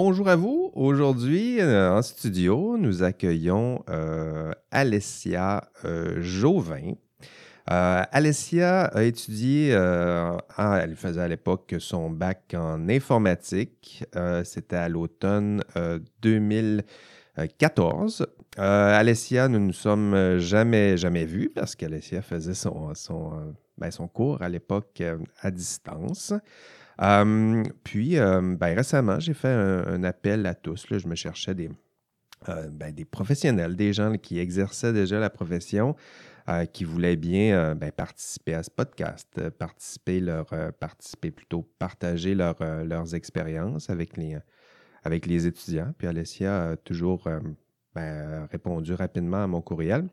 bonjour à vous. Aujourd'hui, euh, en studio, nous accueillons euh, Alessia euh, Jauvin. Alessia a étudié, elle faisait à l'époque son bac en informatique. C'était à l'automne 2014. Alessia, nous ne nous sommes jamais, jamais vus parce qu'Alessia faisait son, ben, son cours à l'époque à distance. Puis, ben, récemment, j'ai fait un, appel à tous. Je me cherchais des, euh, ben, des professionnels, des gens qui exerçaient déjà la profession, euh, qui voulaient bien euh, ben, participer à ce podcast, participer, leur, participer plutôt, partager leur, leurs expériences avec les, avec les étudiants. Puis Alessia a toujours répondu rapidement à mon courriel.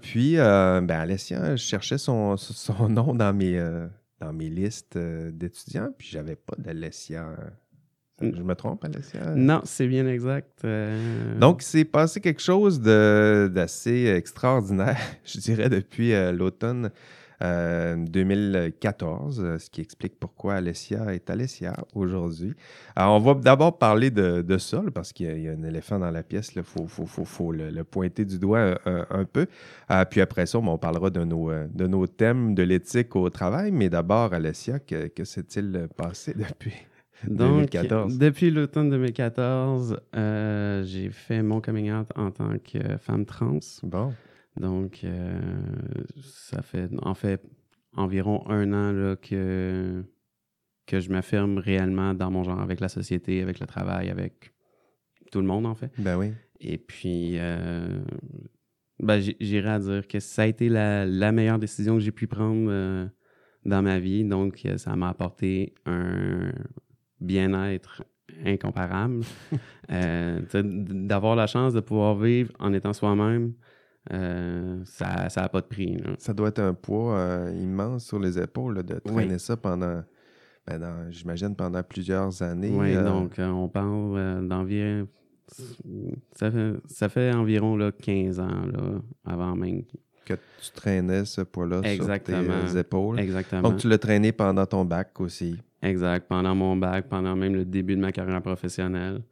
puis, ben, Alessia, je cherchais son, son nom dans mes, dans mes listes euh, d'étudiants, puis j'avais pas d'Alessia. Je me trompe, Alessia? Non, c'est bien exact. Euh. Donc, c'est passé quelque chose d'assez extraordinaire, je dirais, depuis euh, l'automne 2014, euh, ce qui explique pourquoi Alessia est Alessia aujourd'hui. Alors, on va d'abord parler de, de ça, parce qu'il y, a un éléphant dans la pièce, il faut, faut, faut, faut le, pointer du doigt un, peu. puis après ça, on parlera de nos, de nos thèmes de l'éthique au travail. Mais d'abord, Alessia, que, que s'est-il passé depuis? Donc, 2014. depuis l'automne 2014, j'ai fait mon coming out en tant que femme trans. Bon. Donc, euh, ça fait en fait environ un an là, que, que je m'affirme réellement dans mon genre avec la société, avec le travail, avec tout le monde en fait. Ben oui. Et puis, euh, ben, j'irais à dire que ça a été la, meilleure décision que j'ai pu prendre euh, dans ma vie. Donc, ça m'a apporté un bien-être incomparable. D'avoir la chance de pouvoir vivre en étant soi-même, euh, ça n'a pas de prix. Ça doit être un poids euh, immense sur les épaules de traîner ça pendant, ben, j'imagine, pendant plusieurs années. Oui, euh. donc on parle d'environ. Ça fait, ça fait environ là, 15 ans là, avant même. Que tu traînais ce poids-là sur tes épaules. Exactement. Donc tu l'as traîné pendant ton bac aussi. Exact, pendant mon bac, pendant même le début de ma carrière professionnelle.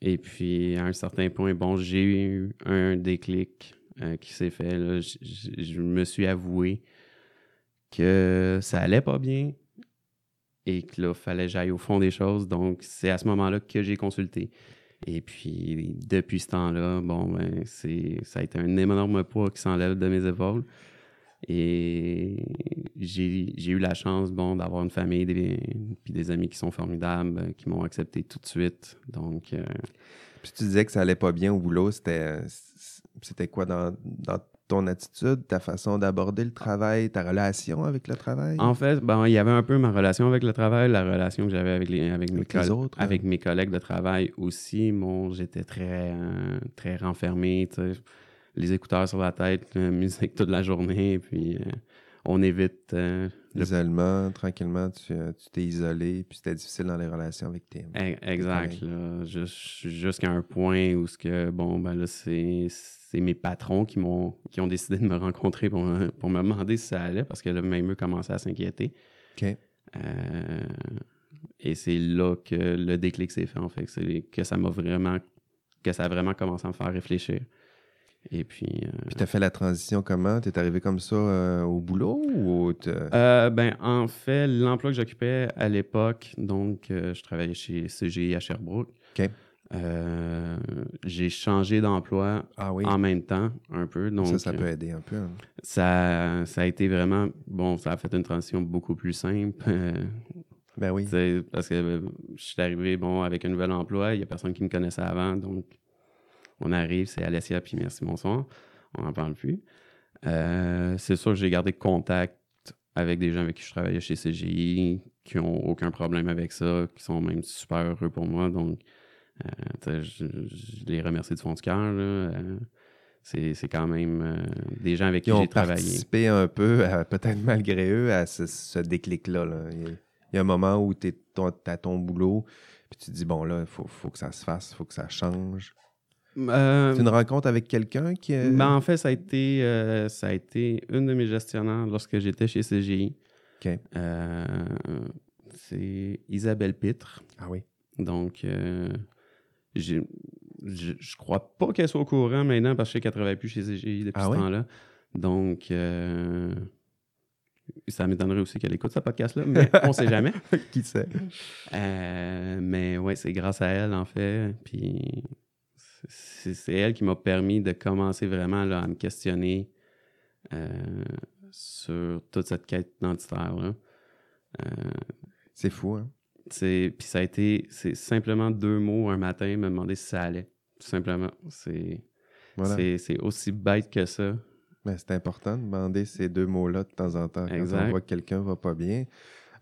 Et puis, à un certain point, bon, j'ai eu un déclic euh, qui s'est fait. Je, me suis avoué que ça allait pas bien et que là, fallait que j'aille au fond des choses. Donc, c'est à ce moment-là que j'ai consulté. Et puis, depuis ce temps-là, bon, ben, c'est, ça a été un énorme poids qui s'enlève de mes épaules. Et j'ai eu la chance bon, d'avoir une famille et puis des amis qui sont formidables, euh, qui m'ont accepté tout de suite. Donc, euh, Puis tu disais que ça allait pas bien au boulot. C'était, c'était quoi dans, dans, ton attitude, ta façon d'aborder le travail, ta relation avec le travail? En fait, ben, il y avait un peu ma relation avec le travail, la relation que j'avais avec, les, avec, mes, autres, avec mes collègues de travail aussi. Bon, j'étais très, euh, très renfermé. Les écouteurs sur la tête, la musique toute la journée, puis euh, on évite. Euh, L'isolement, tranquillement, tu euh, t'es isolé, puis c'était difficile dans les relations avec tes. E, exact, jusqu'à un point où ce que, bon, ben là, c'est mes patrons qui m'ont qui ont décidé de me rencontrer pour, pour me demander si ça allait, parce que là, même eux commençaient à s'inquiéter. OK. et c'est là que le déclic s'est fait, en fait, que ça m'a vraiment que ça a vraiment commencé à me faire réfléchir. Et puis. Euh, puis, tu as fait la transition comment? Tu es arrivé comme ça euh, au boulot ou euh, ben, En fait, l'emploi que j'occupais à l'époque, donc, je travaillais chez CGI à Sherbrooke. OK. j'ai changé d'emploi ah oui. en même temps, un peu. Donc, ça, ça peut aider un peu. Hein. Ça, ça a été vraiment. Bon, ça a fait une transition beaucoup plus simple. ben oui. Parce que je suis arrivé bon, avec un nouvel emploi, il n'y a personne qui me connaissait avant. Donc, on arrive, c'est Alessia, puis merci, bonsoir. On n'en parle plus. Euh, c'est sûr que j'ai gardé contact avec des gens avec qui je travaillais chez CGI, qui n'ont aucun problème avec ça, qui sont même super heureux pour moi. Donc, euh, je, les remercie du fond du cœur. Euh, c'est quand même des gens avec qui j'ai travaillé. participé un peu, peut-être malgré eux, à ce, déclic-là. Il, y a un moment où tu as ton boulot, puis tu te dis, bon, là, il faut, faut, que ça se fasse, il faut que ça change. Euh, c'est une rencontre avec quelqu'un qui. Ben, en fait, ça a, été, euh, ça a été une de mes gestionnaires lorsque j'étais chez CGI. Euh, c'est Isabelle Pitre. Ah oui. Donc, je je crois pas qu'elle soit au courant maintenant parce que je sais qu'elle travaille plus chez CGI depuis Ah ce oui? temps-là. Donc, ça m'étonnerait aussi qu'elle écoute ce podcast-là, mais on sait jamais. Qui sait? Mais ouais, c'est grâce à elle, en fait. Puis c'est elle qui m'a permis de commencer vraiment là, à me questionner euh, sur toute cette quête identitaire-là. Euh, C'est fou, hein? c'est- Puis ça a été, c'est simplement deux mots un matin, me demander si ça allait. Tout simplement. C'est Voilà. aussi bête que ça. Mais c'est important de demander ces deux mots-là de temps en temps. Quand on voit que quelqu'un va pas bien,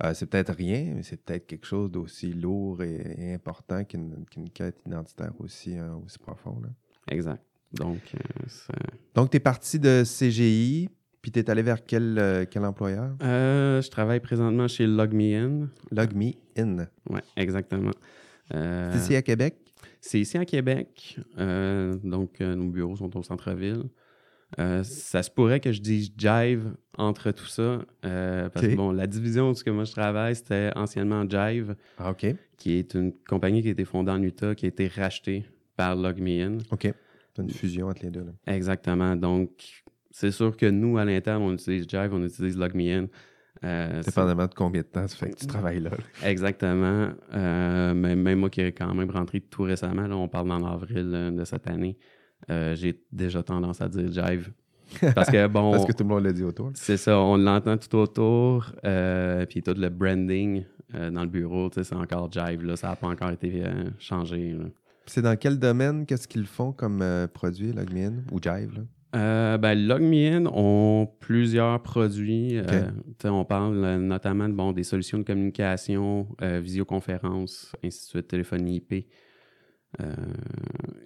euh, c'est peut-être rien, mais c'est peut-être quelque chose d'aussi lourd et, et important qu'une quête identitaire aussi, euh, aussi profonde. Exact. Donc, euh, Donc, tu es parti de CGI, puis tu es allé vers quel, euh, quel employeur? Je travaille présentement chez LogMeIn. Log Me In. Oui, exactement. C'est ici à Québec? C'est ici à Québec. Donc, nos bureaux sont au centre-ville. Euh, ça se pourrait que je dise Jive entre tout ça. euh, parce que, bon, la division où moi je travaille, c'était anciennement Jive, Ah, qui est une compagnie qui a été fondée en Utah, qui a été rachetée par LogMeIn. OK. C'est une fusion entre les deux. là. Exactement. Donc, c'est sûr que nous, à l'interne, on utilise Jive, on utilise LogMeIn. Euh, c'est- Dépendamment de combien de temps ça fait que tu travailles là. Exactement. Euh, mais même moi qui est quand même rentré tout récemment, là, on parle en avril de cette année, euh, j'ai déjà tendance à dire Jive. Parce que bon, Parce que tout le monde l'a dit autour. c'est ça, on l'entend tout autour, euh, puis tout le branding euh, dans le bureau, c'est encore Jive, là, ça n'a pas encore été changé. C'est dans quel domaine? Qu'est-ce qu'ils font comme produit, Logmin ou Jive? Là? Euh, ben, LogMeIn ont plusieurs produits. Euh, on parle euh, notamment bon, des solutions de communication, visioconférence, ainsi de suite, téléphonie IP. Euh,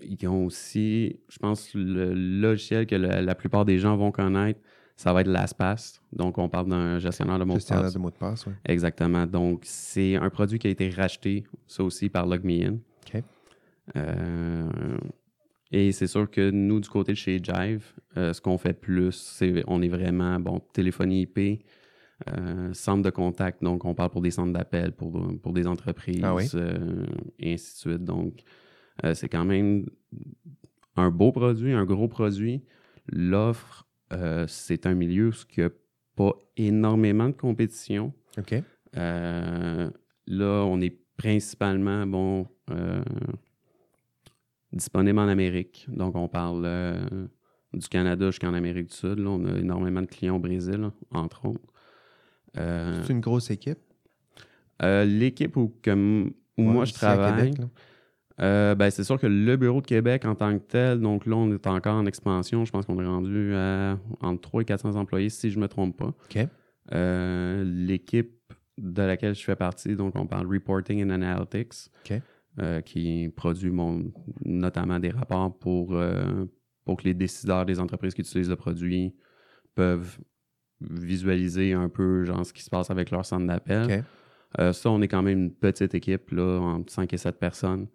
ils ont aussi, je pense, le logiciel que la, la plupart des gens vont connaître, ça va être LastPass. Donc, on parle d'un gestionnaire de mots de Gestionnaire passe. de mots de passe, oui. Exactement. Donc, c'est un produit qui a été racheté, ça aussi, par LogMeIn. OK. Euh, et c'est sûr que nous, du côté de chez Jive, euh, ce qu'on fait plus, c'est on est vraiment, bon, téléphonie IP, euh, centre de contact, donc on parle pour des centres d'appel, pour, pour des entreprises, Ah oui? et ainsi de suite. Donc, euh, c'est quand même un beau produit, un gros produit. L'offre, euh, c'est un milieu où il n'y a pas énormément de compétition. OK. Euh, là, on est principalement, bon, disponible en Amérique. Donc, on parle du Canada jusqu'en Amérique du Sud. Là, on a énormément de clients au Brésil, entre autres. Euh, C'est une grosse équipe? euh, L'équipe où, comme, où Ouais, moi je travaille, Québec. Euh, ben, c'est sûr que le bureau de Québec en tant que tel, donc là, on est encore en expansion. Je pense qu'on est rendu à entre 300 et 400 employés, si je ne me trompe pas. OK. Euh, L'équipe de laquelle je fais partie, donc on parle Reporting and Analytics, euh, qui produit mon- notamment des rapports pour, pour que les décideurs des entreprises qui utilisent le produit peuvent visualiser un peu genre, ce qui se passe avec leur centre d'appel. Ça, on est quand même une petite équipe, là, entre 5 et 7 personnes.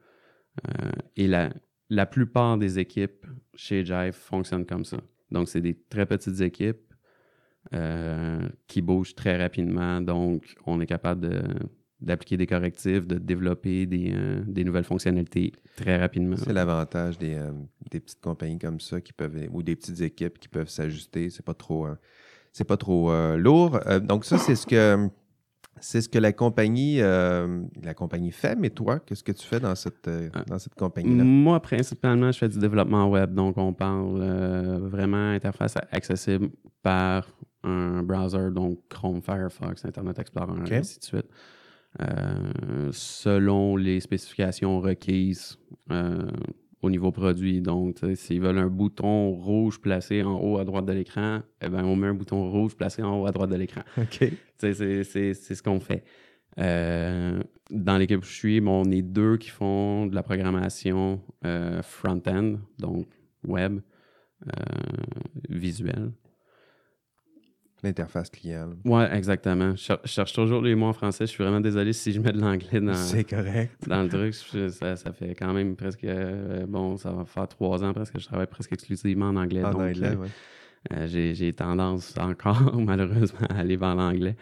Euh, et la, la plupart des équipes chez Jive fonctionnent comme ça. Donc, c'est des très petites équipes euh, qui bougent très rapidement. Donc, on est capable d'appliquer des correctifs, de développer des, euh, des nouvelles fonctionnalités très rapidement. C'est l'avantage des, des petites compagnies comme ça qui peuvent ou des petites équipes qui peuvent s'ajuster. C'est pas trop c'est pas trop lourd. Donc ça c'est ce que c'est ce que la compagnie euh, la compagnie fait. Mais toi, qu'est-ce que tu fais dans cette euh, dans cette compagnie là Moi, principalement, je fais du développement web. Donc, on parle euh, vraiment interface accessible par un browser, donc Chrome, Firefox, Internet Explorer, ainsi de suite. Selon les spécifications requises au niveau produit. Donc, s'ils veulent un bouton rouge placé en haut à droite de l'écran, eh ben, on met un bouton rouge placé en haut à droite de l'écran. Ok. C'est ce qu'on fait. Euh, dans l'équipe où je suis, bon, on est deux qui font de la programmation euh, front-end, donc web, euh, visuel. L'interface client. Ouais, exactement. Je cher- je cherche toujours les mots en français. Je suis vraiment désolé si je mets de l'anglais dans, C'est correct. dans le truc. Ça, ça fait quand même presque, euh, bon, ça va faire trois ans presque que je travaille presque exclusivement en anglais. Donc, anglais, euh, ouais. euh, j'ai tendance encore, malheureusement, à aller vers l'anglais.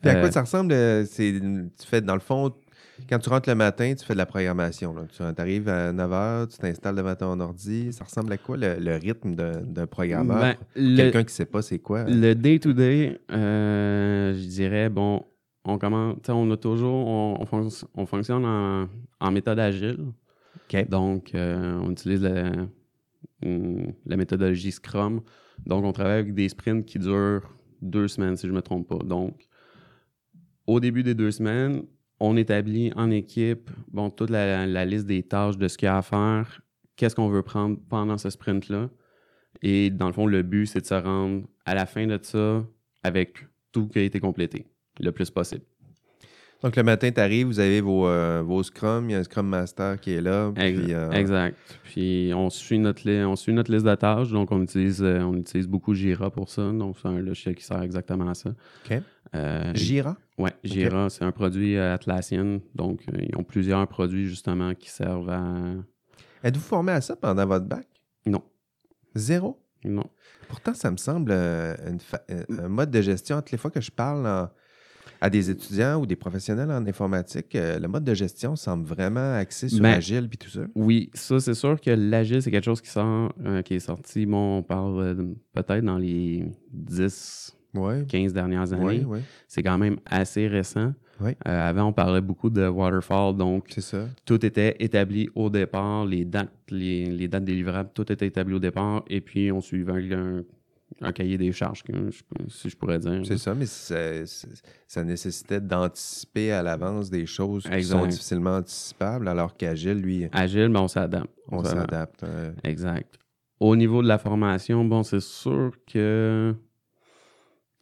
Puis à quoi Euh, ça ressemble? c'est- Tu fais, dans le fond, quand tu rentres le matin, tu fais de la programmation. là. Tu arrives à 9 h, tu t'installes devant ton ordi. Ça ressemble à quoi le, le rythme d'un programmeur? Ben, Quelqu'un qui ne sait pas c'est quoi. hein? Le day-to-day, euh, je dirais, bon, on commence, on a toujours, on, on fonc- on fonctionne en, en méthode agile. Donc, euh, on utilise la, hum, la méthodologie Scrum. Donc, on travaille avec des sprints qui durent deux semaines, si je ne me trompe pas. Donc, au début des deux semaines, on établit en équipe bon, toute la, la liste des tâches de ce qu'il y a à faire, qu'est-ce qu'on veut prendre pendant ce sprint-là. Et dans le fond, le but, c'est de se rendre à la fin de ça avec tout qui a été complété le plus possible. Donc, le matin, tu arrives, vous avez vos, euh, vos scrums, il y a un Scrum Master qui est là. Ex- puis, euh, Exact. Puis on suit notre li- on suit notre liste de tâches, donc on utilise euh, on utilise beaucoup Jira pour ça, donc c'est un logiciel qui sert exactement à ça. OK. Euh, Jira? ouais, Jira, c'est un produit Atlassian, donc ils ont plusieurs produits justement qui servent à Êtes-vous formé à ça pendant votre bac? non, Zéro? non. Pourtant, ça me semble une fa- un mode de gestion. Toutes les fois que je parle en- à des étudiants ou des professionnels en informatique, euh, le mode de gestion semble vraiment axé sur Ben, Agile puis tout ça? Oui, ça c'est sûr que l'agile c'est quelque chose qui sort euh, qui est sorti bon, on parle euh, peut-être dans les 10 Oui, 15 dernières années. C'est quand même assez récent. Euh, avant, on parlait beaucoup de waterfall, donc ça. tout était établi au départ, les dates, les, les dates des livrables, tout était établi au départ, et puis on suivait un, un cahier des charges, si je pourrais dire. C'est ça, mais ça, nécessitait d'anticiper à l'avance des choses qui sont difficilement anticipables, alors qu'Agile, lui, Agile, ben, on s'adapte. on s'adapte. euh, Exact. Au niveau de la formation, bon, c'est sûr que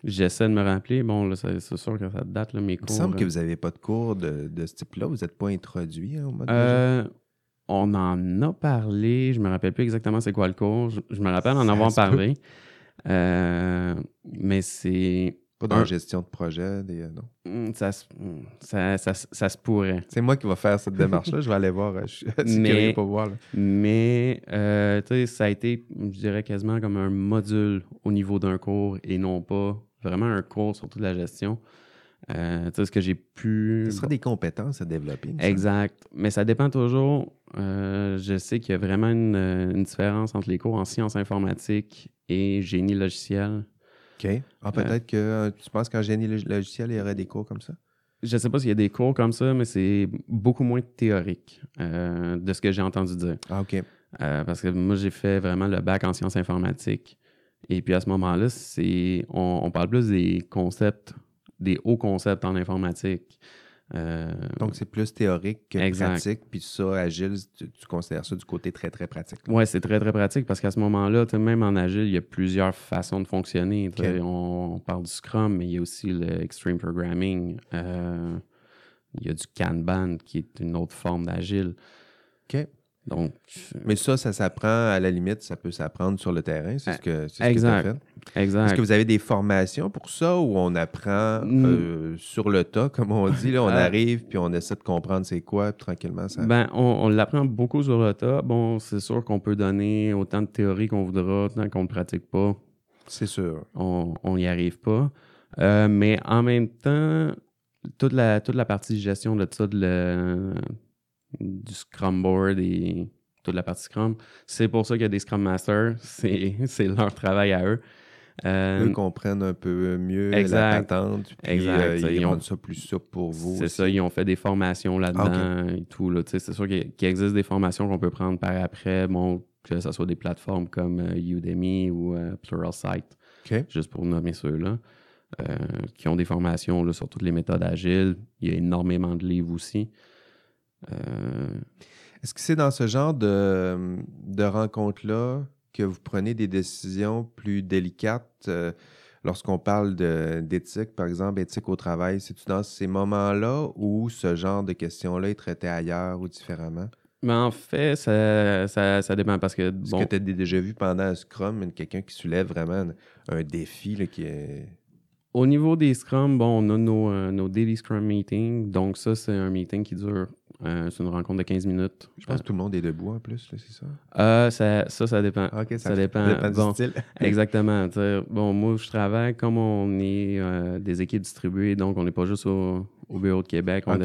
j'essaie de me rappeler. Bon, là, c'est sûr que ça date, là, mes Il me cours. semble que vous n'avez pas de cours de, de ce type-là. Vous n'êtes pas introduit hein, au mode de Euh, on en a parlé. Je me rappelle plus exactement c'est quoi le cours. Je, je me rappelle en Ça avoir peut. Euh, mais c'est. Pas dans la gestion de projet. Des, euh, non? Ça, se- hmm, ça, ça se- ça se pourrait. C'est moi qui va faire cette démarche-là. Je vais aller voir. euh, Je suis Mais- curieux pour voir. là. Mais, euh, tu sais, ça a été, je dirais quasiment comme un module au niveau d'un cours et non pas vraiment un cours sur toute la gestion. Euh, tu sais, ce que j'ai pu. Ce sera des compétences à développer. Exact. Mais ça dépend toujours. euh, je sais qu'il y a vraiment une, euh, une différence entre les cours en sciences informatiques et génie logiciel. OK. Ah, peut-être que euh, tu penses qu'en génie log- logiciel, il y aurait des cours comme ça? Je sais pas s'il y a des cours comme ça, mais c'est beaucoup moins théorique euh, de ce que j'ai entendu dire. Ah, OK. Euh, parce que moi, j'ai fait vraiment le bac en sciences informatiques. Et puis à ce moment-là, c'est on, on parle plus des concepts, des hauts concepts en informatique. Euh, Donc, c'est plus théorique que Exact. pratique. Puis ça, agile, tu, tu considères ça du côté très, très pratique. Ouais, c'est très, très pratique parce qu'à ce moment-là, même en agile, il y a plusieurs façons de fonctionner. On parle du Scrum, mais il y a aussi le Extreme Programming. Euh, il y a du Kanban qui est une autre forme d'agile. OK. Donc, Mais ça, ça s'apprend, à la limite, ça peut s'apprendre sur le terrain. C'est ce que, c'est ce que fait. exact. Est-ce que vous avez des formations pour ça ou on apprend Mm. euh, sur le tas, comme on dit? Là, on Euh, arrive puis on essaie de comprendre c'est quoi, puis tranquillement, ça. Ben, on, on l'apprend beaucoup sur le tas. Bon, c'est sûr qu'on peut donner autant de théorie qu'on voudra, tant qu'on ne pratique pas, c'est sûr. on n'y arrive pas. Euh, mais en même temps, toute la, toute la partie gestion de ça, de le- du Scrum Board et toute la partie Scrum, c'est pour ça qu'il y a des Scrum Masters. C'est c'est leur travail à eux. Euh, Eux comprennent un peu mieux la exact. patente, puis Exact. euh, ils Ils ont- ça plus souple pour vous. C'est ça, ils ont fait des formations là-dedans Ah, et tout. Là. C'est sûr qu'il existe des formations qu'on peut prendre par après, bon, que ce soit des plateformes comme euh, Udemy ou euh, Pluralsight, OK. juste pour nommer ceux-là, qui ont des formations là, sur toutes les méthodes agiles. Il y a énormément de livres aussi. Euh, Est-ce que c'est dans ce genre de, de rencontres-là que vous prenez des décisions plus délicates euh, lorsqu'on parle d'éthique, par exemple, éthique au travail? C'est-tu dans ces moments-là où ce genre de questions-là est traité ailleurs ou différemment? Mais en fait, ça, ça, ça dépend parce que, Est-ce bon, que tu as déjà vu pendant un Scrum quelqu'un qui soulève vraiment un, un défi là, qui est. Au niveau des Scrum, bon, on a nos, euh, nos daily Scrum meetings. Donc, ça, c'est un meeting qui dure Euh, c'est une rencontre de 15 minutes. Je pense que tout le monde est debout en plus, c'est ça? Euh, ça, ça, ça dépend. Ah, Ça dépend. du Bon, style. Exactement. Bon, moi, je travaille comme on est euh, des équipes distribuées, donc on n'est pas juste au, au bureau de Québec. On, a,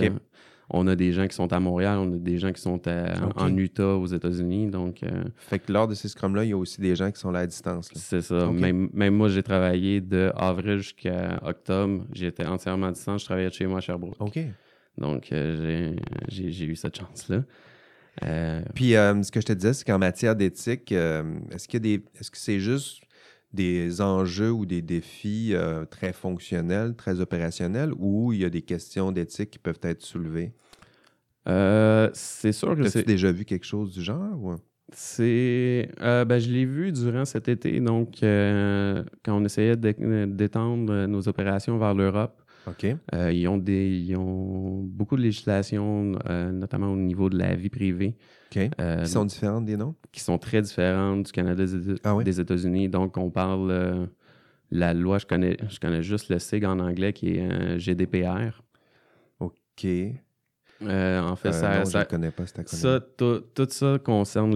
on a des gens qui sont à Montréal, on a des gens qui sont à- en Utah, aux États-Unis. Donc, Fait que lors de ces scrums-là, il y a aussi des gens qui sont là à distance. c'est ça. Même, même moi, j'ai travaillé de avril jusqu'à octobre. J'étais entièrement à distance. Je travaillais de chez moi à Sherbrooke. OK. Donc, euh, j'ai- eu cette chance-là. Euh, Puis euh, ce que je te disais, c'est qu'en matière d'éthique, est-ce qu'il des. Est-ce que c'est juste des enjeux ou des défis très fonctionnels, très opérationnels, ou il y a des questions d'éthique qui peuvent être soulevées? c'est sûr que c'est. déjà vu quelque chose du genre? Ou... C'est. euh, ben, je l'ai vu durant cet été, donc, euh, quand on essayait d'é- d'étendre nos opérations vers l'Europe. OK. euh, ils, ont des, ils ont beaucoup de législation, euh, notamment au niveau de la vie privée, OK. euh, Qui sont différentes des noms? qui sont très différentes du Canada des, Ah oui? des États-Unis. Donc, on parle. euh, la loi, je connais, je connais juste le SIG en anglais, qui est euh, GDPR. OK. Euh, en fait, Euh, ça, non, je ça- ne connais pas. Ça, tout, tout ça concerne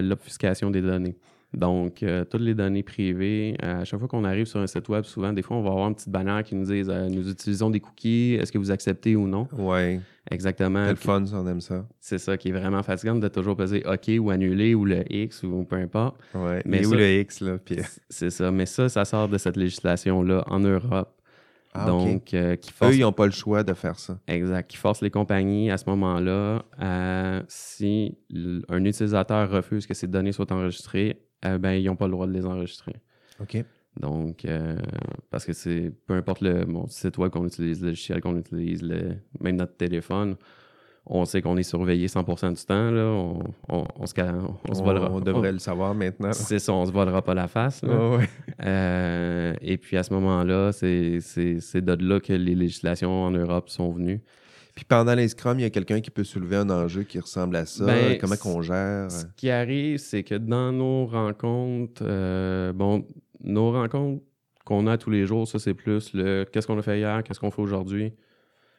l'obfuscation des données. Donc, euh, toutes les données privées, à chaque fois qu'on arrive sur un site web, souvent, des fois, on va avoir une petite bannière qui nous dise euh, Nous utilisons des cookies, est-ce que vous acceptez ou non? Ouais. Exactement. Quel fun, ça, on aime ça. C'est ça qui est vraiment fatigant de toujours peser OK ou annuler ou le X ou peu importe. Ouais. Mais où le X, là? Puis... C'est ça. Mais ça, ça sort de cette législation-là en Europe. Ah, donc, euh, qui force Eux, ils n'ont pas le choix de faire ça. Exact. Qui force les compagnies à ce moment-là, à- si un utilisateur refuse que ses données soient enregistrées, eh ben, ils n'ont pas le droit de les enregistrer. OK. Donc, euh, parce que c'est peu importe le site web qu'on utilise, le logiciel qu'on utilise, le- même notre téléphone, on sait qu'on est surveillé 100% du temps. Là, on, on, on se, on se volera. on devrait le savoir maintenant. C'est ça, on se volera pas la face. là. Ouais. Euh, et puis à ce moment-là, c'est de là que les législations en Europe sont venues. Puis pendant les scrums, il y a quelqu'un qui peut soulever un enjeu qui ressemble à ça. Ben, Comment qu'on gère? Ce qui arrive, c'est que dans nos rencontres, euh, bon, nos rencontres qu'on a tous les jours, ça c'est plus le qu'est-ce qu'on a fait hier, qu'est-ce qu'on fait aujourd'hui,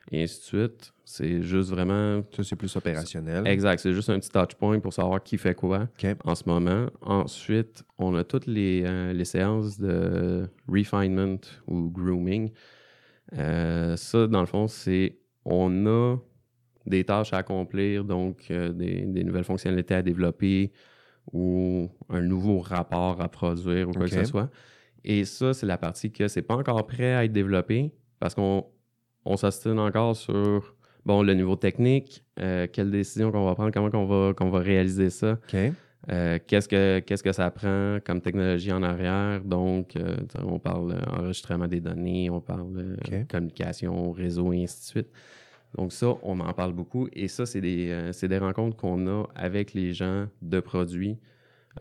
et ainsi de suite. C'est juste vraiment. Ça, c'est plus opérationnel. Exact, c'est juste un petit touch point pour savoir qui fait quoi en ce moment. Ensuite, on a toutes les, euh, les séances de refinement ou grooming. Euh, ça, dans le fond, c'est on a des tâches à accomplir, donc euh, des, des nouvelles fonctionnalités à développer ou un nouveau rapport à produire ou quoi que ce soit. Et ça, c'est la partie que c'est pas encore prêt à être développé parce qu'on on s'ostine encore sur bon, le niveau technique, euh, quelle décision qu'on va prendre, comment qu'on va, qu'on va réaliser ça. Euh, qu'est-ce que qu'est-ce que ça prend comme technologie en arrière? Donc euh, on parle enregistrement des données on parle euh, OK. communication réseau et ainsi de suite. Donc ça on en parle beaucoup. Et ça c'est des euh, c'est des rencontres qu'on a avec les gens de produits.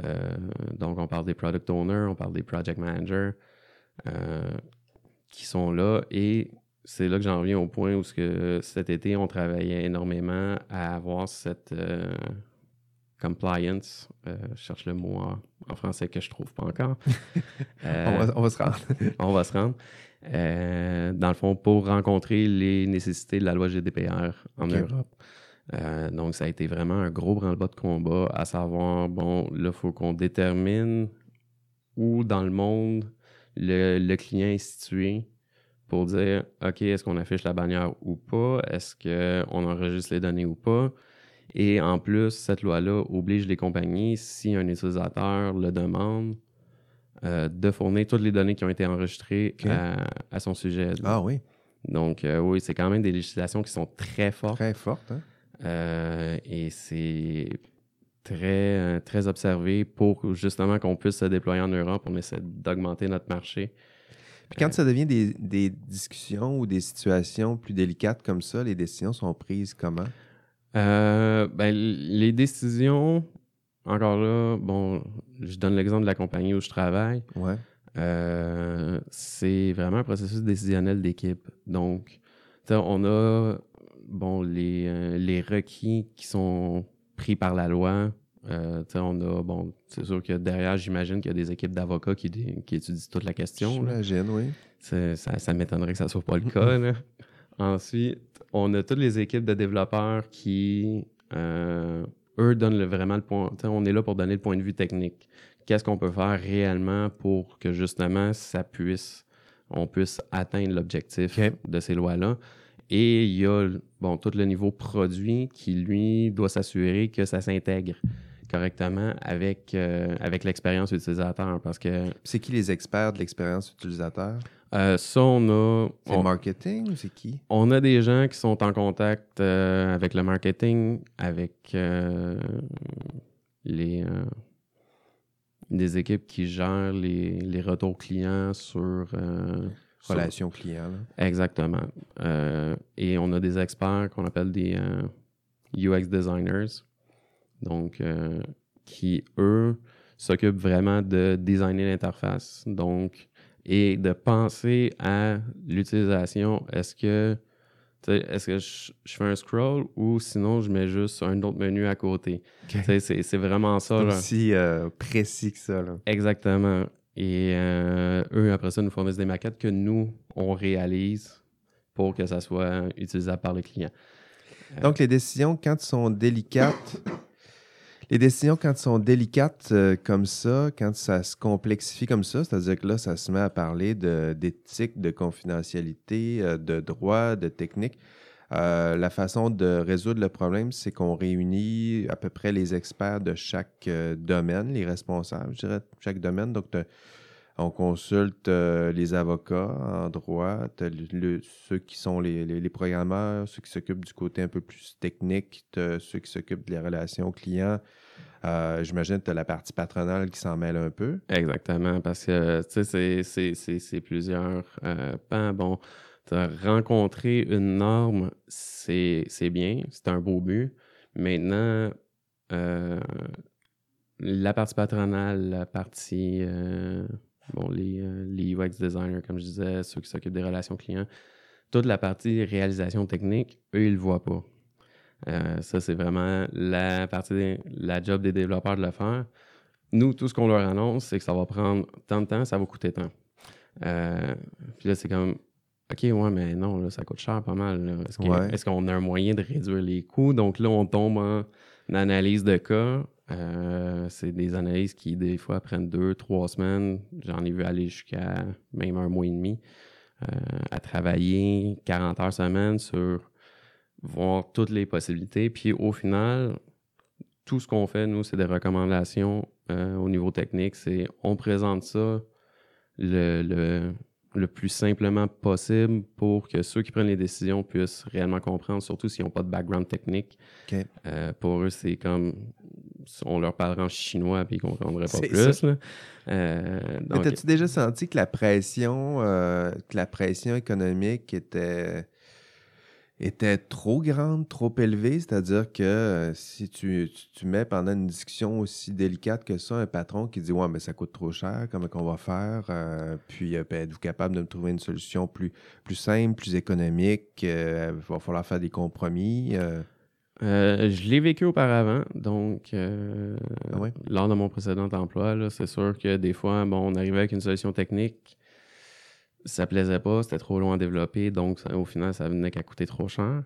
Euh, donc on parle des product owners on parle des project managers euh, qui sont là. Et c'est là que j'en reviens au point où ce que cet été on travaillait énormément à avoir cette compliance, euh, je cherche le mot en, en français que je trouve pas encore. Euh, On, va, on va se rendre. on va se rendre. Euh, dans le fond, pour rencontrer les nécessités de la loi GDPR en. Europe. Euh, donc, ça a été vraiment un gros branle-bas de combat, à savoir, bon, là, il faut qu'on détermine où dans le monde le, le client est situé pour dire, OK, est-ce qu'on affiche la bannière ou pas? Est-ce qu'on enregistre les données ou pas? Et en plus, cette loi-là oblige les compagnies, si un utilisateur le demande, euh, de fournir toutes les données qui ont été enregistrées OK. à, à son sujet. Ah oui, Donc, euh, oui, c'est quand même des législations qui sont très fortes très forte. Hein? euh, et c'est très, euh, très observé pour justement qu'on puisse se déployer en Europe. On essaie d'augmenter notre marché. Puis quand ça devient des, des discussions ou des situations plus délicates comme ça, les décisions sont prises comment? Euh, ben, les décisions, encore là, bon, je donne l'exemple de la compagnie où je travaille. Ouais. Euh, c'est vraiment un processus décisionnel d'équipe. Donc, on a bon, les, euh, les requis qui sont pris par la loi. Euh, on a, bon, c'est sûr que derrière, j'imagine qu'il y a des équipes d'avocats qui, étudient toute la question. J'imagine, oui. Ça, ça m'étonnerait que ça soit pas le cas. là. Ensuite, on a toutes les équipes de développeurs qui, euh, eux, donnent le- vraiment le point. On est là pour donner le point de vue technique. Qu'est-ce qu'on peut faire réellement pour que justement ça puisse, on puisse atteindre l'objectif de ces lois-là? Et il y a bon, tout le niveau produit qui, lui, doit s'assurer que ça s'intègre correctement avec, euh, avec l'expérience utilisateur. Parce que C'est qui les experts de l'expérience utilisateur? euh, ça, on a. C'est marketing ou c'est qui? on a des gens qui sont en contact euh, avec le marketing, avec les, des équipes qui gèrent les, les retours clients sur... euh, sur- Relation client. là. Exactement. Et on a des experts qu'on appelle des UX designers, donc euh, qui, eux, s'occupent vraiment de designer l'interface, donc, et de penser à l'utilisation. Est-ce que, est-ce que je, je fais un scroll ou sinon je mets juste un autre menu à côté? C'est vraiment ça. C'est aussi euh, précis que ça. Là. Exactement. Et euh, eux, après ça, nous fournissent des maquettes que nous, on réalise pour que ça soit utilisable par le client. Donc, les décisions, quand elles sont délicates, les décisions, quand elles sont délicates euh, comme ça, quand ça se complexifie comme ça, c'est-à-dire que là, ça se met à parler d'éthique, de, confidentialité, euh, de droit, de technique. euh, la façon de résoudre le problème, c'est qu'on réunit à peu près les experts de chaque domaine, les responsables, je dirais, de chaque domaine. Donc, on consulte euh, les avocats en droit, ceux qui sont les, programmeurs, ceux qui s'occupent du côté un peu plus technique, ceux qui s'occupent des relations clients. Euh, J'imagine que tu as la partie patronale qui s'en mêle un peu. Exactement, parce que, c'est- plusieurs euh, pans. Bon, t'as rencontré une norme, c'est bien, c'est un beau but. Maintenant, euh, la partie patronale, la partie, bon, les, euh, les UX designers, comme je disais, ceux qui s'occupent des relations clients, toute la partie réalisation technique, eux, ils le voient pas. Euh, ça, c'est vraiment la partie, des- la job des développeurs de le faire. Nous, tout ce qu'on leur annonce, c'est que ça va prendre tant de temps, ça va coûter tant. Euh, puis là, c'est comme, OK, ouais, mais non, là, ça coûte cher pas mal. là. Est-ce que- Ouais. est-ce qu'on a un moyen de réduire les coûts? Donc là, on tombe en analyse de cas. Euh, c'est des analyses qui, des fois, prennent deux, trois semaines. J'en ai vu aller jusqu'à même un mois et demi euh, à travailler 40 heures semaine sur voir toutes les possibilités. Puis au final, tout ce qu'on fait, nous, c'est des recommandations euh, au niveau technique. C'est on présente ça le, le, le plus simplement possible pour que ceux qui prennent les décisions puissent réellement comprendre, surtout s'ils n'ont pas de background technique. Euh, pour eux, c'est comme on leur parlerait en chinois puis ils ne comprendraient pas plus. là. Euh, Mais T'as-tu déjà senti que la pression, euh, que la pression économique était, était trop grande, trop élevée? C'est-à-dire que euh, si tu, tu, tu mets pendant une discussion aussi délicate que ça un patron qui dit Ouais, mais ça coûte trop cher, comment qu'on va faire? Euh, puis euh, ben, êtes-vous capable de me trouver une solution plus, plus simple, plus économique? Il va falloir faire des compromis. je l'ai vécu auparavant, donc Ah ouais? lors de mon précédent emploi, c'est sûr que des fois, bon, on arrivait avec une solution technique, ça plaisait pas, c'était trop loin à développer, donc ça- au final, ça venait qu'à coûter trop cher.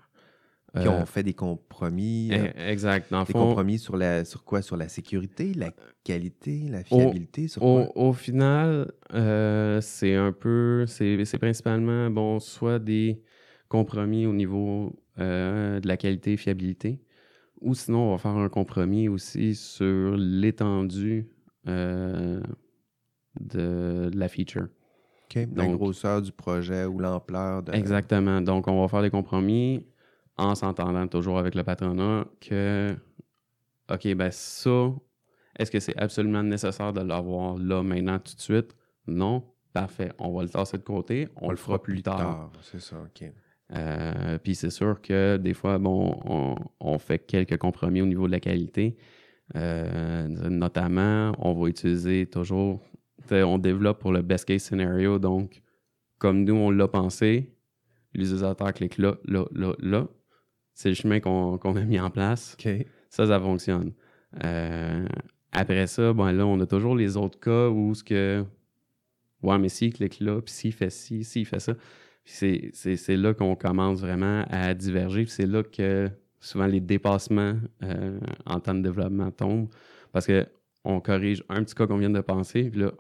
Puis Euh, on fait des compromis. euh, eh, exact. Dans le des fond, compromis sur, la, sur quoi? Sur la sécurité, la qualité, la fiabilité? sur Au, quoi? au final, euh, c'est un peu, c'est principalement, bon, soit des compromis au niveau euh, de la qualité et fiabilité, ou sinon, on va faire un compromis aussi sur l'étendue euh, de, de la feature. La grosseur du projet ou l'ampleur de. Exactement. Donc, on va faire des compromis en s'entendant toujours avec le patronat que, OK, ben ça, est-ce que c'est absolument nécessaire de l'avoir là, maintenant, tout de suite? Non. Parfait. On va le tasser de côté. On, le fera plus tard. C'est ça, OK. Euh, Puis c'est sûr que des fois, bon, on, on fait quelques compromis au niveau de la qualité. Euh, notamment, on va utiliser toujours, on développe pour le best case scenario. Donc, comme nous, on l'a pensé, l'utilisateur clique là, là, là, là. C'est le chemin qu'on a mis en place. Ça, ça fonctionne. Euh, après ça, bon, là, on a toujours les autres cas où ce que. Ouais, mais s'il clique là, puis s'il fait ci, s'il fait ça. C'est c'est là qu'on commence vraiment à diverger. C'est là que souvent les dépassements euh, en temps de développement tombent. Parce que on corrige un petit cas qu'on vient de penser, puis là,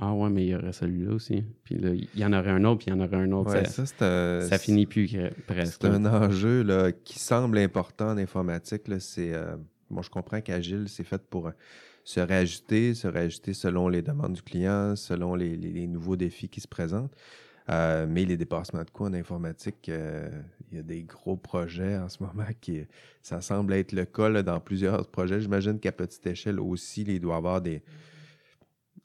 ah ouais, mais il y aurait celui-là aussi. Puis là, il y en aurait un autre, puis il y en aurait un autre. Ouais, ça, ça, ça finit plus presque. C'est un enjeu là, qui semble important en informatique. C'est, euh, bon, je comprends qu'Agile, c'est fait pour se réajuster, se réajuster selon les demandes du client, selon les, les, nouveaux défis qui se présentent. Euh, mais les dépassements de coûts en informatique, euh, il y a des gros projets en ce moment qui, ça semble être le cas dans plusieurs projets. J'imagine qu'à petite échelle aussi, il doit y avoir des,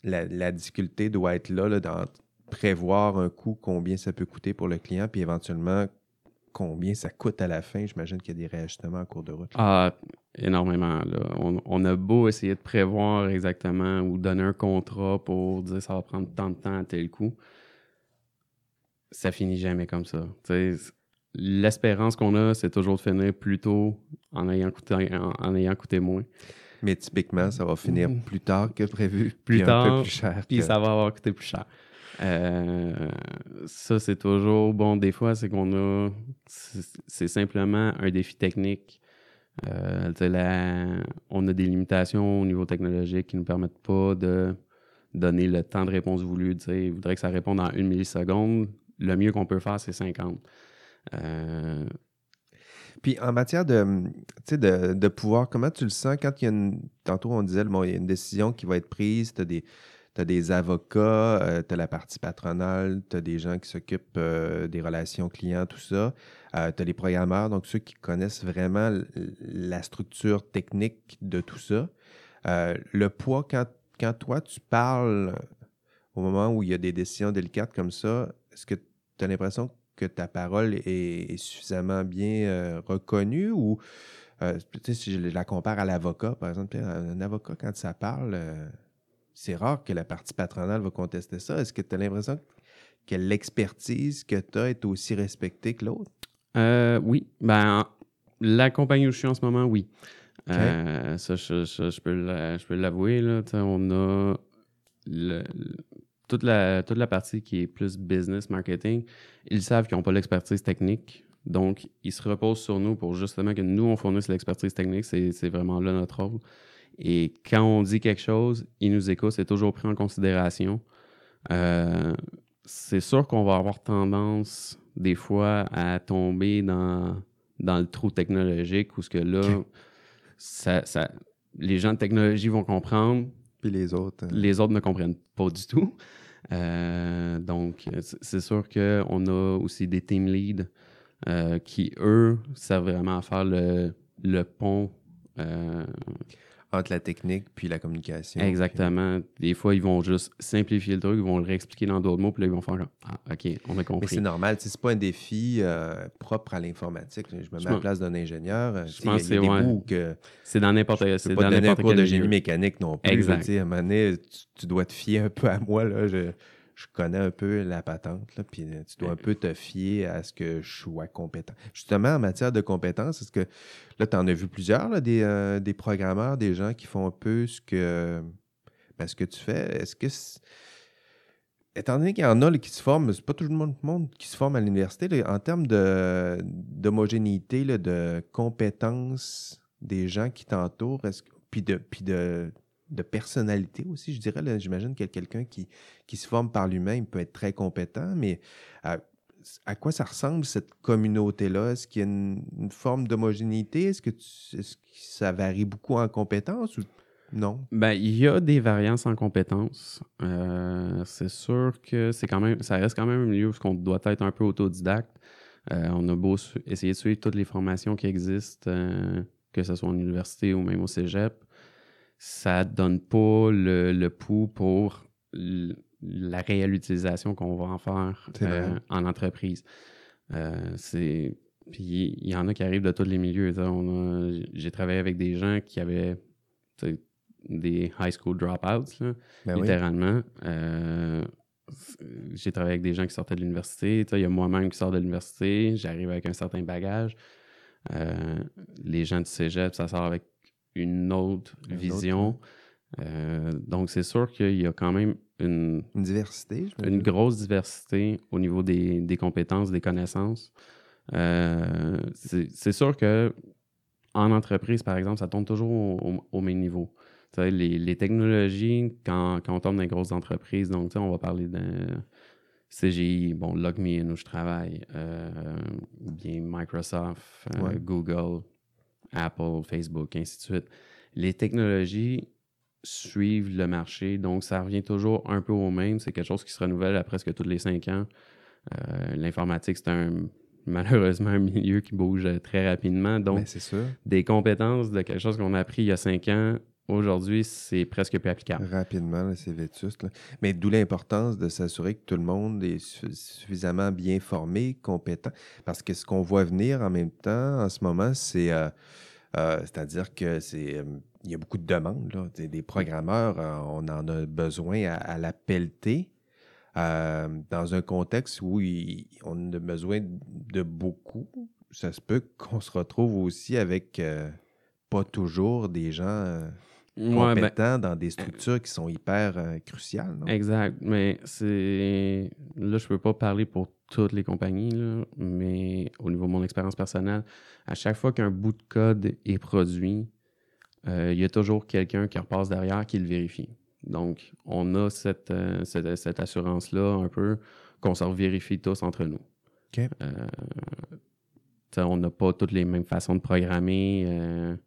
la, difficulté doit être là, là dans prévoir un coût, combien ça peut coûter pour le client, puis éventuellement combien ça coûte à la fin. J'imagine qu'il y a des réajustements en cours de route. Ah, énormément. On, a beau essayer de prévoir exactement ou donner un contrat pour dire ça va prendre tant de temps à tel coût. Ça finit jamais comme ça. L'espérance qu'on a, c'est toujours de finir plus tôt en ayant coûté, en ayant coûté moins. Mais typiquement, ça va finir mm. plus tard que prévu. Plus tard. Un peu plus cher. Puis ça va avoir coûté plus cher. Euh, ça, c'est toujours bon. Des fois, c'est qu'on a. C'est simplement un défi technique. Euh, on a des limitations au niveau technologique qui ne nous permettent pas de donner le temps de réponse voulu. Il voudrait que ça réponde en une milliseconde. Le mieux qu'on peut faire, c'est 50. Euh, puis en matière de, de, de pouvoir, comment tu le sens? Quand il y a une. Tantôt, on disait, bon, il y a une décision qui va être prise, tu as des. des avocats, euh, tu as la partie patronale, tu as des gens qui s'occupent euh, des relations clients, tout ça. Euh, tu as les programmeurs, donc ceux qui connaissent vraiment la structure technique de tout ça. le poids, quand, quand toi, tu parles au moment où il y a des décisions délicates comme ça, est-ce que tu as l'impression que que ta parole est, suffisamment bien euh, reconnue ou euh, si je la compare à l'avocat, par exemple, un avocat, quand ça parle, euh, c'est rare que la partie patronale va contester ça. Est-ce que tu as l'impression que l'expertise que tu as est aussi respectée que l'autre? oui. Ben, la compagnie où je suis en ce moment, oui. ça, je, peux l'avouer. On a le, toute la, toute la partie qui est plus business marketing, ils savent qu'ils n'ont pas l'expertise technique. Donc, ils se reposent sur nous pour justement que nous, on fournisse l'expertise technique. C'est vraiment là notre rôle. Et quand on dit quelque chose, ils nous écoutent, c'est toujours pris en considération. Euh, c'est sûr qu'on va avoir tendance, des fois, à tomber dans, dans le trou technologique où ce que là, ça, ça, les gens de technologie vont comprendre, les autres. Hein. Les autres ne comprennent pas du tout. Euh, donc, c'est sûr qu'on a aussi des team leads euh, qui, eux, servent vraiment faire le pont. Entre la technique puis la communication. Exactement. Des fois, ils vont juste simplifier le truc, ils vont le réexpliquer dans d'autres mots, puis là, ils vont faire Ah, OK, on a compris. Mais c'est normal, c'est pas un défi euh, propre à l'informatique. Je me mets à la place d'un ingénieur. Euh, je pense que c'est ouais. C'est dans n'importe quel C'est pas donner un cours de génie mécanique non plus. Exact. à un moment donné, tu, dois te fier un peu à moi. Là. Je, je connais un peu la patente, là, puis euh, tu dois un peu te fier à ce que je sois compétent. Justement, en matière de compétences, est-ce que là, tu en as vu plusieurs, là, des, euh, des, programmeurs, des gens qui font un peu ce que, ben, ce que tu fais? Est-ce que, étant donné qu'il y en a qui se forment, c'est pas tout le monde, qui se forme à l'université, en termes d'homogénéité, de compétences des gens qui t'entourent, puis de, puis de de personnalité aussi, je dirais. J'imagine a quelqu'un qui, se forme par lui-même, peut être très compétent, mais à, quoi ça ressemble cette communauté-là? Est-ce qu'il y a une, forme d'homogénéité? Est-ce que, ça varie beaucoup en compétences ou non? Ben, il y a des variances en compétences. Euh, c'est sûr que c'est quand même, ça reste quand même un milieu où on doit être un peu autodidacte. Euh, on a beau essayer de suivre toutes les formations qui existent, euh, que ce soit en université ou même au cégep ça donne pas le, pouls pour la réelle utilisation qu'on va en faire euh, en entreprise. Euh, c'est puis il y en a qui arrivent de tous les milieux. J'ai travaillé avec des gens qui avaient des high school dropouts, ben littéralement. Euh, j'ai travaillé avec des gens qui sortaient de l'université. Il y a moi-même qui sors de l'université. J'arrive avec un certain bagage. les gens du cégep, ça sort avec une autre vision. donc, c'est sûr qu'il y a quand même une, une diversité. une grosse diversité au niveau des, des compétences, des connaissances. c'est sûr que en entreprise, par exemple, ça tombe toujours au, même niveau. Les, les, technologies, quand, quand, on tombe dans les grosses entreprises, donc on va parler d'un CGI, bon, LogMeIn où je travaille, euh, bien Microsoft, euh, Google, Apple, Facebook, ainsi de suite. Les technologies suivent le marché, donc ça revient toujours un peu au même. C'est quelque chose qui se renouvelle à presque tous les cinq ans. Euh, l'informatique, c'est un malheureusement un milieu qui bouge très rapidement. Donc, ben, des compétences de quelque chose qu'on a appris il y a cinq ans Aujourd'hui, c'est presque plus applicable. Rapidement, c'est vétuste. Mais d'où l'importance de s'assurer que tout le monde est suffisamment bien formé, compétent. Parce que ce qu'on voit venir en même temps, en ce moment, c'est. Euh, euh, c'est-à-dire que c'est. Euh, il y a beaucoup de demandes. Là. Des programmeurs, on en a besoin à, la pelleter. dans un contexte où on a besoin de beaucoup, ça se peut qu'on se retrouve aussi avec pas toujours des gens ben, compétents dans des structures qui sont hyper euh, cruciales. Exact. Mais c'est. Là, je peux pas parler pour toutes les compagnies, mais au niveau de mon expérience personnelle, à chaque fois qu'un bout de code est produit, euh, il y a toujours quelqu'un qui repasse derrière qui le vérifie. Donc, on a cette, euh, cette, assurance-là un peu qu'on se vérifie tous entre nous. on n'a pas toutes les mêmes façons de programmer.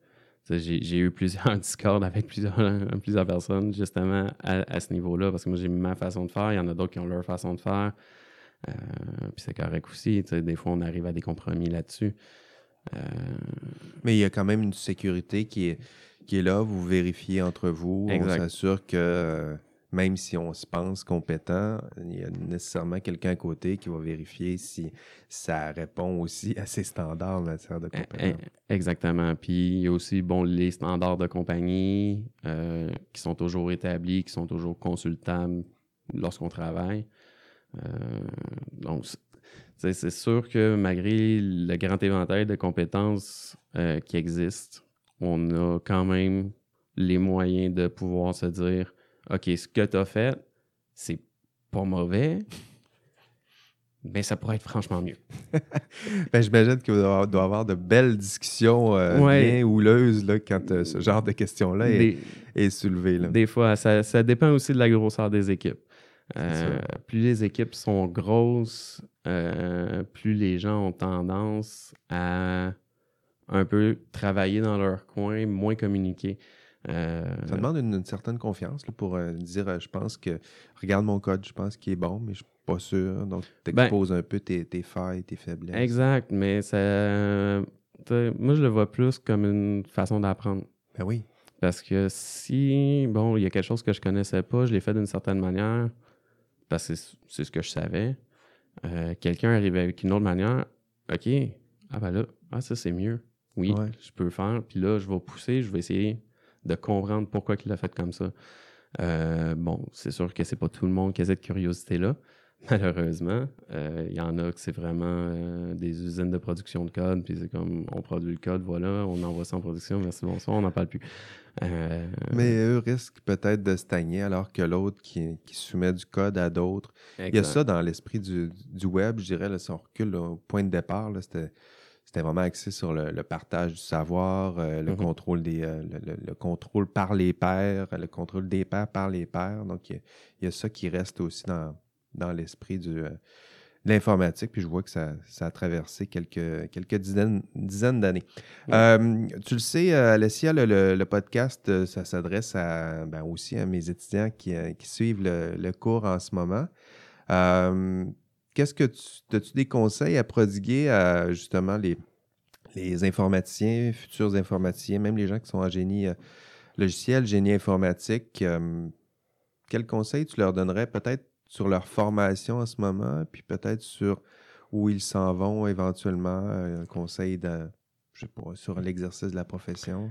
J'ai eu plusieurs Discord avec plusieurs, plusieurs personnes justement à, ce niveau-là parce que moi j'ai ma façon de faire, il y en a d'autres qui ont leur façon de faire. Euh, puis c'est correct aussi. Des fois, on arrive à des compromis là-dessus. Euh, Mais il y a quand même une sécurité qui est, qui est là. Vous vérifiez entre vous. On s'assure que même si on se pense compétent, il y a nécessairement quelqu'un à côté qui va vérifier si ça répond aussi à ses standards en matière de eh, compétence. Eh, exactement. Puis il y a aussi bon, les standards de compagnie euh, qui sont toujours établis, qui sont toujours consultables lorsqu'on travaille. Euh, donc, c'est sûr que malgré le grand éventail de compétences euh, qui existent, on a quand même les moyens de pouvoir se dire OK, ce que tu as fait, c'est pas mauvais, mais ça pourrait être franchement mieux. ben, J'imagine qu'il doit, y avoir de belles discussions euh, bien houleuses là, quand euh, ce genre de questions-là est, soulevé. Des fois, ça, dépend aussi de la grosseur des équipes. Euh, plus les équipes sont grosses, plus les gens ont tendance à un peu travailler dans leur coin, moins communiquer. Euh, ça demande une, certaine confiance pour euh, dire euh, je pense que regarde mon code, je pense qu'il est bon, mais je suis pas sûr. Donc, tu ben exposes un peu tes, tes, failles, tes faiblesses. Exact, mais ça. Moi, je le vois plus comme une façon d'apprendre. Ben oui. Parce que si, bon, il y a quelque chose que je connaissais pas, je l'ai fait d'une certaine manière, parce que c'est ce que je savais. Quelqu'un arrive avec une autre manière, OK, ah ben là, ah, ça c'est mieux. Oui, je peux le faire. Puis là, je vais pousser, je vais essayer de comprendre pourquoi il l'a fait comme ça. Euh, bon, c'est sûr que c'est pas tout le monde qui a cette curiosité-là, malheureusement. Il euh, y en a que c'est vraiment euh, des usines de production de code, puis c'est comme on produit le code, voilà, on envoie ça en production, merci, bonsoir, on n'en parle plus. Mais eux risquent peut-être de stagner alors que l'autre qui, soumet du code à d'autres. Il y a ça dans l'esprit du, web, je dirais, là, si on recule au point de départ, c'était c'était vraiment axé sur le, partage du savoir, euh, le, mm-hmm. contrôle des, euh, le, contrôle par les pairs, le contrôle des pairs par les pairs. Donc, il y, a ça qui reste aussi dans, dans l'esprit euh, de l'informatique. Puis je vois que ça, ça a traversé quelques, quelques dizaines, dizaines d'années. tu le sais, Alessia, le, podcast, ça s'adresse à, ben, aussi à mes étudiants qui, qui suivent le, cours en ce moment. Qu'est-ce que tu as-tu des conseils à prodiguer à justement les, les informaticiens, futurs informaticiens, même les gens qui sont en génie euh, logiciel, génie informatique? Euh, quels conseils tu leur donnerais peut-être sur leur formation en ce moment, puis peut-être sur où ils s'en vont éventuellement, euh, un conseil sur l'exercice de la profession?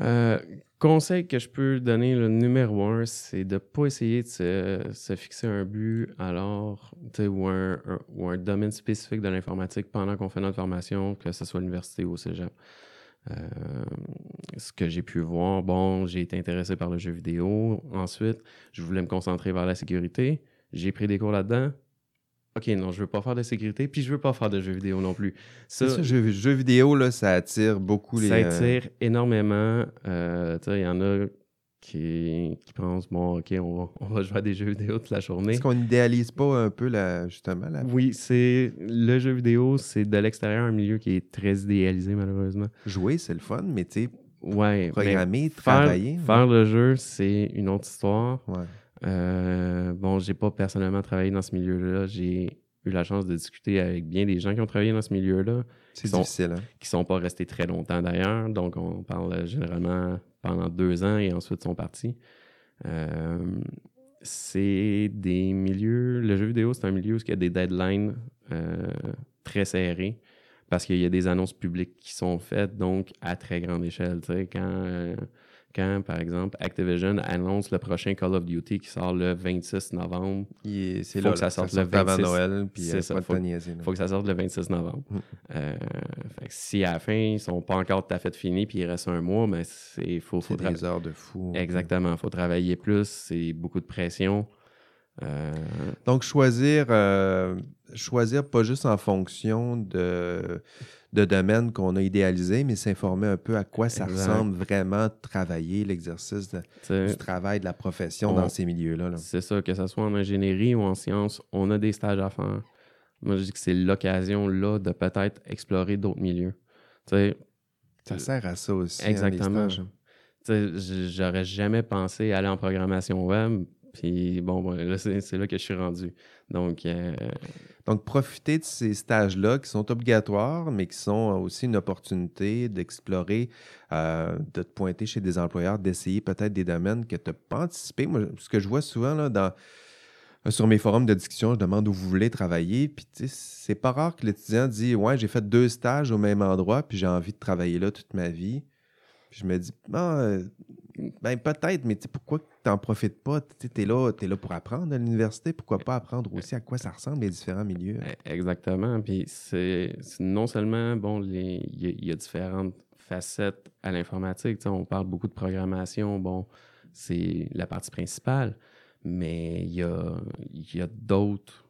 Euh, conseil que je peux donner, le numéro un, c'est de ne pas essayer de se, fixer un but alors, ou un, ou un domaine spécifique de l'informatique pendant qu'on fait notre formation, que ce soit l'université ou au cégep. Euh, ce que j'ai pu voir, bon, j'ai été intéressé par le jeu vidéo. Ensuite, je voulais me concentrer vers la sécurité. J'ai pris des cours là-dedans. OK, non, je veux pas faire de sécurité, puis je veux pas faire de jeux vidéo non plus. Ça, ça jeux, jeux vidéo, là, ça attire beaucoup les... Ça attire énormément. Euh, tu sais, il y en a qui, qui pensent, bon, OK, on va, on va, jouer à des jeux vidéo toute la journée. Est-ce qu'on n'idéalise pas un peu, la, justement? La... Oui, c'est le jeu vidéo, c'est de l'extérieur un milieu qui est très idéalisé, malheureusement. Jouer, c'est le fun, mais tu sais, ouais, programmer, travailler... Faire, le jeu, c'est une autre histoire. Ouais. Euh, bon, j'ai pas personnellement travaillé dans ce milieu-là. J'ai eu la chance de discuter avec bien des gens qui ont travaillé dans ce milieu-là. C'est difficile, hein? Qui sont pas restés très longtemps d'ailleurs. Donc, on parle généralement pendant deux ans et ensuite sont partis. Euh, c'est des milieux. Le jeu vidéo, c'est un milieu où il y a des deadlines euh, très serrés parce qu'il y a des annonces publiques qui sont faites, donc à très grande échelle. Tu sais, quand quand, par exemple, Activision annonce le prochain Call of Duty qui sort le 26 novembre. C'est là que ça sorte le 26 avant Noël, puis c'est ça. Faut, faut, que ça sorte le 26 novembre. Mm. Euh, si à la fin, ils sont pas encore tout à fait finis, puis il reste un mois, mais c'est faut, faut des heures de fou. Exactement. Il faut travailler plus, c'est beaucoup de pression. Euh, Donc, choisir, euh, choisir pas juste en fonction de de domaine qu'on a idéalisé, mais s'informer un peu à quoi ça ressemble vraiment travailler l'exercice du travail, de la profession dans ces milieux-là. c'est ça, que ce soit en ingénierie ou en sciences, on a des stages à faire. Moi, je dis que c'est l'occasion là de peut-être explorer d'autres milieux. ça sert à ça aussi. Hein, Exactement. J'aurais jamais pensé aller en programmation web, puis bon, là, c'est là que je suis rendu. Donc, euh, Donc profiter de ces stages-là qui sont obligatoires, mais qui sont aussi une opportunité d'explorer, euh, de te pointer chez des employeurs, d'essayer peut-être des domaines que tu n'as pas anticipé. Moi, ce que je vois souvent dans, sur mes forums de discussion, je demande où vous voulez travailler. Puis, c'est pas rare que l'étudiant dit Ouais, j'ai fait deux stages au même endroit, puis j'ai envie de travailler là toute ma vie. Puis je me dis, ah, ben peut-être, mais pourquoi tu n'en profites pas? Tu es là, es là pour apprendre à l'université. Pourquoi pas apprendre aussi à quoi ça ressemble les différents milieux? E, exactement. Puis c'est non seulement, bon, il y, a différentes facettes à l'informatique. On parle beaucoup de programmation. Bon, c'est la partie principale. Mais il y a, y a d'autres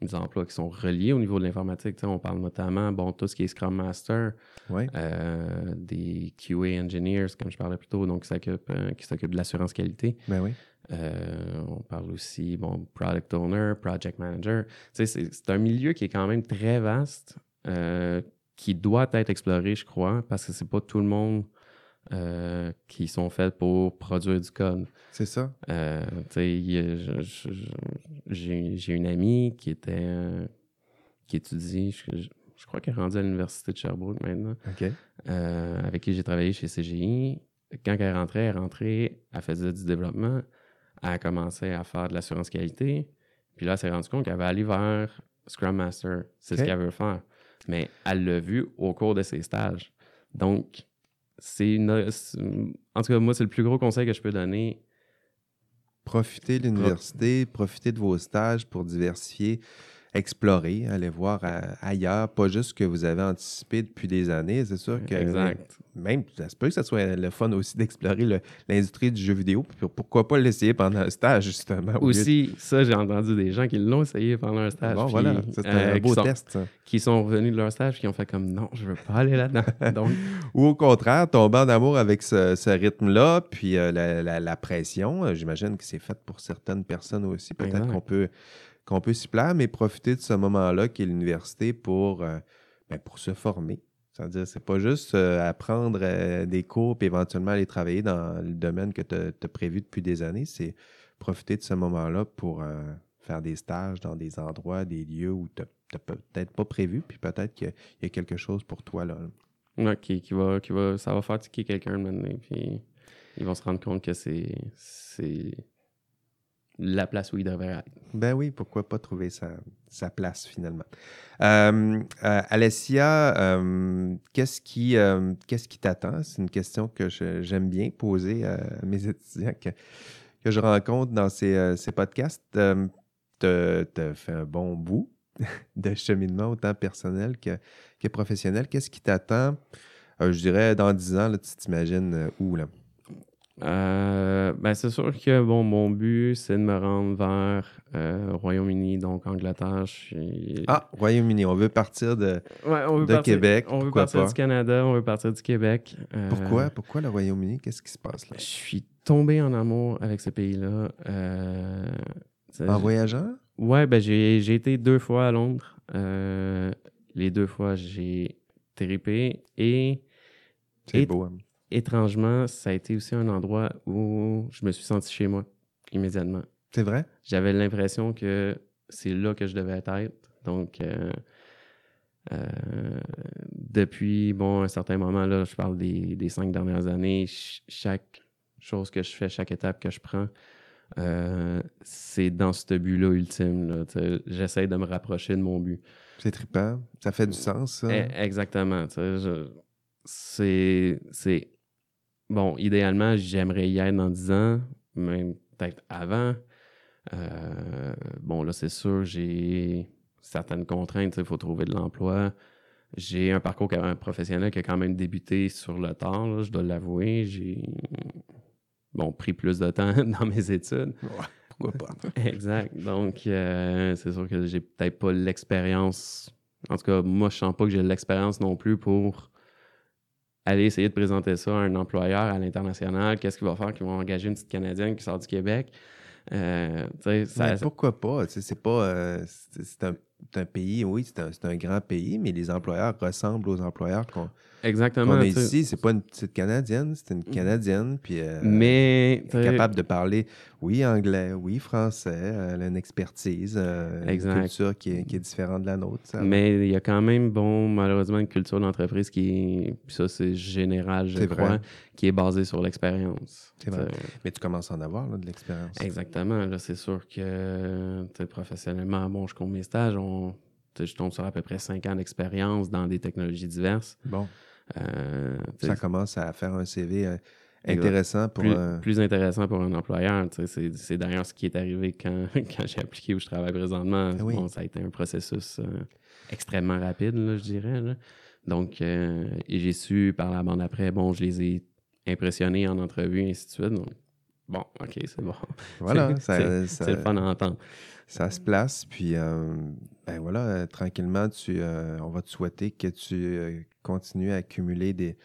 des emplois qui sont reliés au niveau de l'informatique. On parle notamment, bon, tout ce qui est Scrum Master, euh, des QA Engineers, comme je parlais plus tôt, donc qui s'occupent euh, de l'assurance qualité. Ben oui. Euh, on parle aussi, bon, Product Owner, Project Manager. C'est un milieu qui est quand même très vaste, qui doit être exploré, je crois, parce que c'est pas tout le monde euh, qui sont faites pour produire du code. C'est ça. Euh, j'ai une amie qui était euh, qui étudie, je, crois qu'elle est rendue à l'université de Sherbrooke maintenant, avec qui j'ai travaillé chez CGI. Quand elle rentrait, elle rentrait, elle faisait du développement, elle a commencé à faire de l'assurance qualité, puis là, elle s'est rendue compte qu'elle avait aller vers Scrum Master. C'est ce qu'elle veut faire. Mais elle l'a vu au cours de ses stages. Donc, c'est une. En tout cas, moi, c'est le plus gros conseil que je peux donner. Profitez de l'université, profitez de vos stages pour diversifier explorer, aller voir euh, ailleurs, pas juste ce que vous avez anticipé depuis des années. C'est sûr que exact. même, ça se peut que ce soit le fun aussi d'explorer l'industrie du jeu vidéo. Pourquoi pas l'essayer pendant un stage, justement? Aussi, ça, j'ai entendu des gens qui l'ont essayé pendant un stage. Bon, voilà, c'est un euh, beau test. Qui sont revenus de leur stage, qui ont fait comme non, je veux pas aller là-dedans. Ou au contraire, tomber en amour avec ce, rythme-là, puis euh, la, pression. J'imagine que c'est fait pour certaines personnes aussi. Peut-être qu'on peut qu'on peut s'y plaire, mais profiter de ce moment-là qui est l'université pour, euh, ben, pour se former. C'est-à-dire, c'est pas juste euh, apprendre euh, des cours et éventuellement aller travailler dans le domaine que tu as, prévu depuis des années. C'est profiter de ce moment-là pour faire des stages dans des endroits, des lieux où tu n'as peut-être pas prévu, puis peut-être qu'il y, a quelque chose pour toi là. Ça va fatiguer quelqu'un maintenant, puis ils vont se rendre compte que c'est la place où il devrait être. Ben oui, pourquoi pas trouver sa, place finalement. Euh, euh, Alessia, euh, qu'est-ce qui qu'est-ce qui t'attend? C'est une question que j'aime bien poser à mes étudiants que, que je rencontre dans ces, ces podcasts. tu as fait un bon bout de cheminement, autant personnel que, que professionnel. Qu'est-ce qui t'attend je dirais, dans 10 ans, tu t'imagines où, là? Euh, ben, c'est sûr que bon, mon but, c'est de me rendre vers euh, Royaume-Uni, donc Angleterre. Suis... Ah, Royaume-Uni, on veut partir de, Ouais, on veut de partir- Québec. On veut partir pas? du Canada, on veut partir du Québec. Euh, Pourquoi? Pourquoi le Royaume-Uni? Qu'est-ce qui se passe là? Je suis tombé en amour avec ce pays-là. Euh, En voyageant? Ouais, ben j'ai été deux fois à Londres. Les deux fois, j'ai trippé. Et C'est beau. hein? Étrangement, ça a été aussi un endroit où je me suis senti chez moi immédiatement. C'est vrai? J'avais l'impression que c'est là que je devais être. Donc, euh, euh, depuis bon, un certain moment, là, je parle des, des cinq dernières années, ch- chaque chose que je fais, chaque étape que je prends, euh, c'est dans ce but-là ultime. J'essaie de me rapprocher de mon but. C'est trippant. Ça fait du sens, ça. Eh, Exactement. C'est. Bon, idéalement, j'aimerais y être dans 10 ans, même peut-être avant. Euh, bon, là, c'est sûr, j'ai certaines contraintes. Il faut trouver de l'emploi. J'ai un parcours professionnel qui a quand même débuté sur le tard, là, je dois l'avouer. J'ai bon, pris plus de temps dans mes études. Pourquoi pas? Exact. Donc, euh, c'est sûr que j'ai peut-être pas l'expérience. En tout cas, moi, je sens pas que j'ai l'expérience non plus pour aller essayer de présenter ça à un employeur à l'international. Qu'est-ce qu'il va faire? Qu'ils vont engager une petite Canadienne qui sort du Québec? Euh, ça- pourquoi pas? C'est pas. euh, c'est c'est un pays, oui, c'est un, un grand pays, mais les employeurs ressemblent aux employeurs qu'on exactement. qu'on a ici. C'est pas une petite Canadienne, c'est une Canadienne, puis euh, Mais, tu elle est sais, capable de parler, oui, anglais, oui, français. euh, Elle a une expertise, euh, une culture qui est, qui est différente de la nôtre. ça. Mais il y a quand même, bon, malheureusement, une culture d'entreprise qui puis ça c'est général, je crois, vrai. qui est basée sur l'expérience. C'est vrai. Mais tu commences à en avoir là, de l'expérience. Exactement. Là, c'est sûr que professionnellement, bon, je compte mes stages, on, je tombe sur à peu près cinq ans d'expérience dans des technologies diverses. Bon, Euh, ça commence à faire un CV euh, intéressant pour plus, un. plus intéressant pour un employeur. C'est, d'ailleurs ce qui est arrivé quand, quand j'ai appliqué où je travaille présentement. Ah oui. Bon, ça a été un processus euh, extrêmement rapide, là, je dirais. là. Donc, et j'ai su par la bande après, bon, je les ai impressionnés en entrevue, et ainsi de suite. Donc, bon, OK, c'est bon. Voilà, C'est le fun à entendre. Ça se place. Puis, euh, ben voilà, euh, tranquillement, tu, euh, on va te souhaiter que tu continues à accumuler des,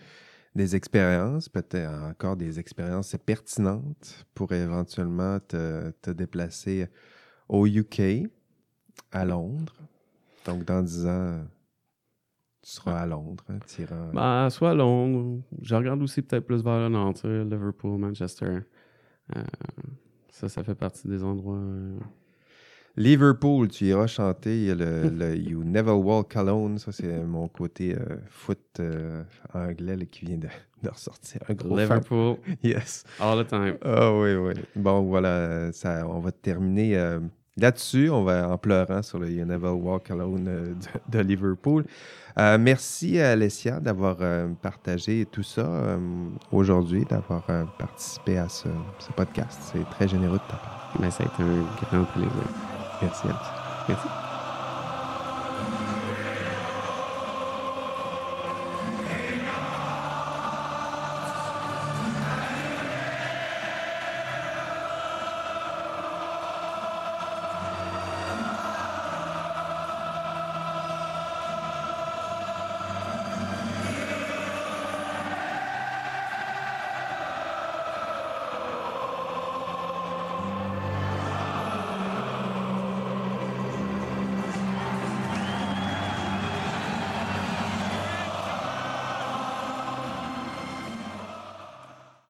des expériences, peut-être encore des expériences pertinentes pour éventuellement te, te déplacer au UK, à Londres. Donc, dans 10 ans, tu seras à Londres. hein, Bah, soit Londres. Je regarde aussi peut-être plus vers le nord, Liverpool, Manchester. Ça, ça fait partie des endroits. Liverpool, tu iras chanter il y a le, le You Never Walk Alone. Ça, c'est mon côté euh, foot euh, anglais là, qui vient de, de ressortir. Un gros fan. Liverpool, Yes. all the time. Ah oui, oui. Bon, voilà, ça, on va terminer euh, là-dessus. On va en pleurant sur le You Never Walk Alone de, de Liverpool. Merci à Alessia d'avoir partagé tout ça aujourd'hui, d'avoir participé à ce, ce podcast. C'est très généreux de ta part. Mais ça a été un grand plaisir. Merci, Alessia. Merci.